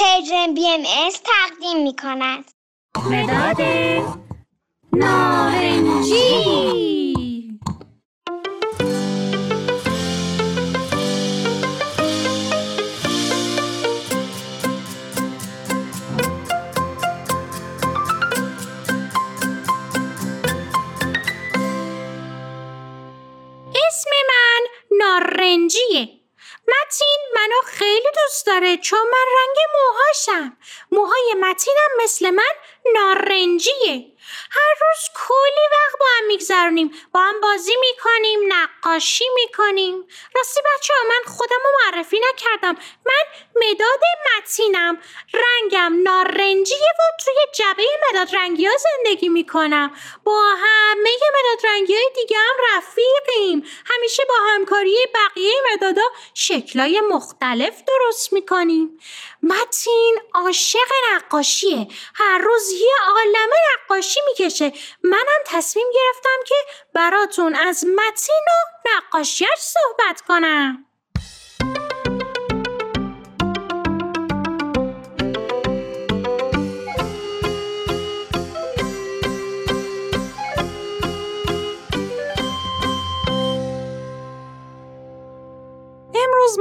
پرژن بی ام تقدیم می کند. مداد نارنجی اسم من نارنجیه. متین منو خیلی دوست داره چون من رنگ موهاشم. موهای متینم مثل من نارنجیه. هر روز کلی وقت با هم میگذرونیم. با هم بازی می‌کنیم نقاشی می‌کنیم. راستی بچه ها من خودم رو معرفی نکردم. من مداد متینم. رنگم نارنجیه و توی جبه مداد رنگی ها زندگی می‌کنم. با همه مداد رنگی های دیگه هم رفیقیم. همیشه با همکاری بقیه مدادا شکلای مختلف درست می‌کنیم. متین عاشق نقاشیه. هر روز یه عالمه نقاشی می‌کشه. منم تصمیم گرفتم که براتون از متین و نقاشیش صحبت کنم.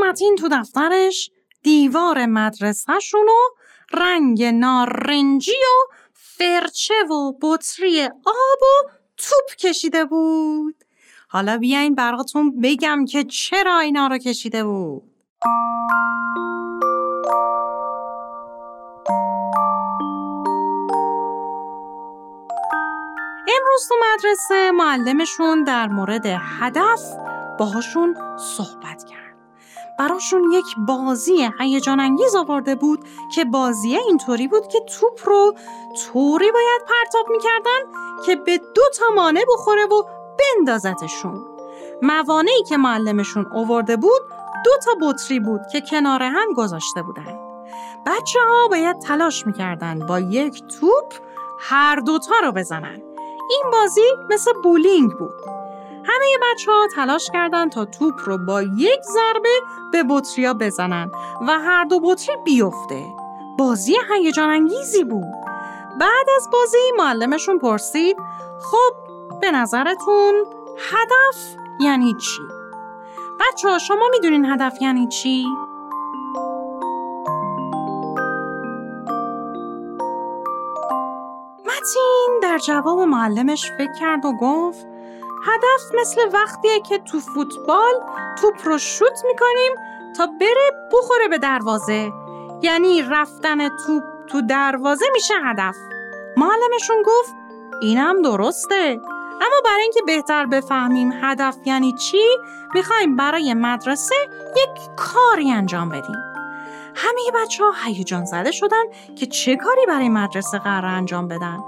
متین تو دفترش دیوار مدرسهشون و رنگ نارنجی و فرچه و بطری آب و توپ کشیده بود. حالا بیاین براتون بگم که چرا اینا رو کشیده بود. امروز تو مدرسه معلمشون در مورد هدف باهاشون صحبت کرد. براشون یک بازی هیجان انگیز آورده بود که بازیه اینطوری بود که توپ رو طوری باید پرتاب می‌کردن که به دو تا مانع بخوره و بندازتشون. موانعی که معلمشون آورده بود دو تا بطری بود که کنار هم گذاشته بودن. بچه ها باید تلاش می‌کردن با یک توپ هر دوتا رو بزنن. این بازی مثل بولینگ بود. همه بچه ها تلاش کردند تا توپ رو با یک ضربه به بطریا بزنن و هر دو بطری بیفته. بازی هیجان انگیزی بود. بعد از بازی معلمشون پرسید خب به نظرتون هدف یعنی چی؟ بچه ها شما می‌دونین هدف یعنی چی؟ متین در جواب معلمش فکر کرد و گفت هدف مثل وقتیه که تو فوتبال توپ رو شوت می‌کنیم تا بره بخوره به دروازه. یعنی رفتن توپ تو دروازه میشه هدف. معلمشون گفت اینم درسته. اما برای اینکه بهتر بفهمیم هدف یعنی چی می‌خوایم برای مدرسه یک کاری انجام بدیم. همه بچه ها هیجان زده شدن که چه کاری برای مدرسه قرار انجام بدن.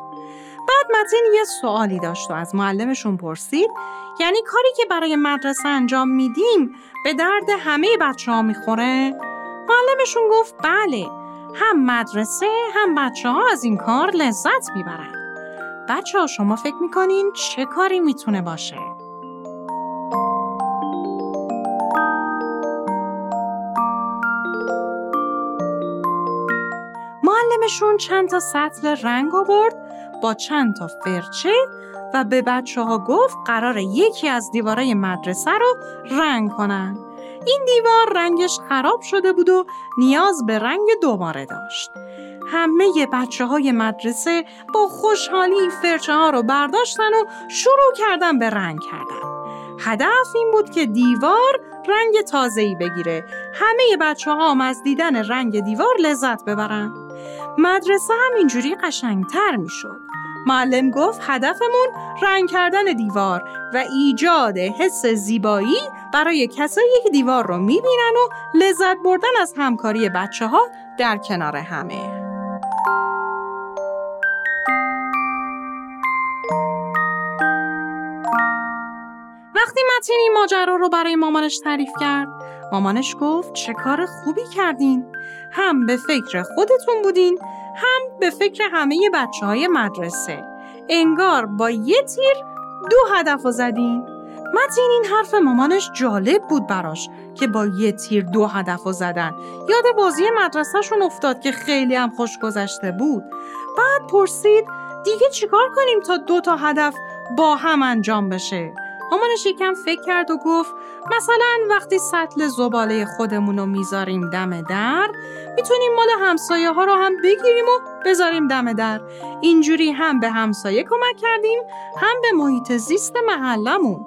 بعد متین یه سوالی داشت و از معلمشون پرسید یعنی کاری که برای مدرسه انجام میدیم به درد همه بچه ها می‌خوره؟ معلمشون گفت بله هم مدرسه هم بچه ها از این کار لذت می‌برن بچه ها شما فکر می‌کنین چه کاری می‌تونه باشه؟ معلمشون چند تا سطل رنگ آورد با چند تا فرچه و به بچه ها گفت قرار یکی از دیوارای مدرسه رو رنگ کنن. این دیوار رنگش خراب شده بود و نیاز به رنگ دوباره داشت. همه بچه های مدرسه با خوشحالی فرچه ها رو برداشتن و شروع کردن به رنگ کردن. هدف این بود که دیوار رنگ تازه‌ای بگیره. همه بچه ها هم از دیدن رنگ دیوار لذت ببرن. مدرسه هم اینجوری قشنگتر می‌شد. معلم گفت هدفمون رنگ کردن دیوار و ایجاد حس زیبایی برای کسایی که دیوار رو می‌بینن و لذت بردن از همکاری بچه ها در کنار همه. وقتی متین این ماجرا رو برای مامانش تعریف کرد مامانش گفت چه کار خوبی کردین. هم به فکر خودتون بودین هم به فکر همه بچه های مدرسه. انگار با یه تیر دو هدف رو زدین. متین این حرف مامانش جالب بود براش که با یه تیر دو هدف رو زدن. یاد بازی مدرسهشون افتاد که خیلی هم خوش گذشته بود. بعد پرسید دیگه چیکار کنیم تا دو تا هدف با هم انجام بشه؟ مامانش یکم فکر کرد و گفت مثلا وقتی سطل زباله خودمون رو می‌ذاریم دم در می‌تونیم مال همسایه ها رو هم بگیریم و بذاریم دم در. اینجوری هم به همسایه کمک کردیم هم به محیط زیست محلمون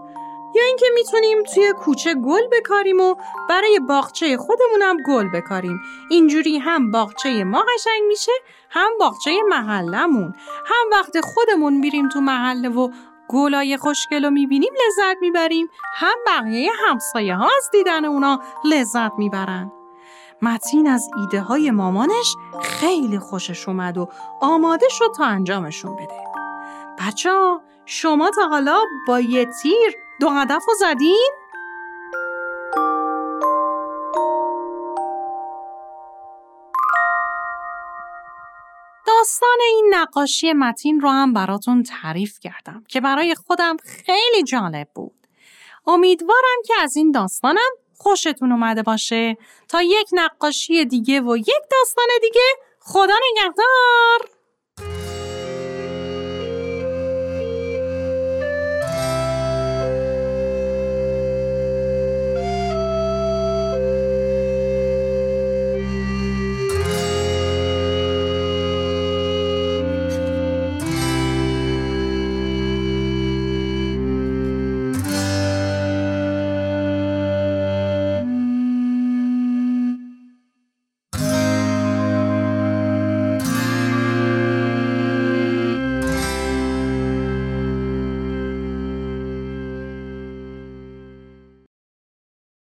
یا اینکه می‌تونیم توی کوچه گل بکاریم و برای باغچه خودمون هم گل بکاریم. اینجوری هم باغچه ما قشنگ میشه هم باغچه محلمون هم وقت خودمون میریم تو محله و گلای خوشگل رو می‌بینیم لذت می‌بریم. هم بقیه همسایه ها از دیدن اونا لذت می‌برن. متین از ایده های مامانش خیلی خوشش اومد و آماده شد تا انجامشون بده. بچه شما تا حالا با یه تیر دو هدف رو زدین؟ داستان این نقاشی متین رو هم براتون تعریف کردم که برای خودم خیلی جالب بود. امیدوارم که از این داستانم خوشتون اومده باشه تا یک نقاشی دیگه و یک داستان دیگه خدا نگهدار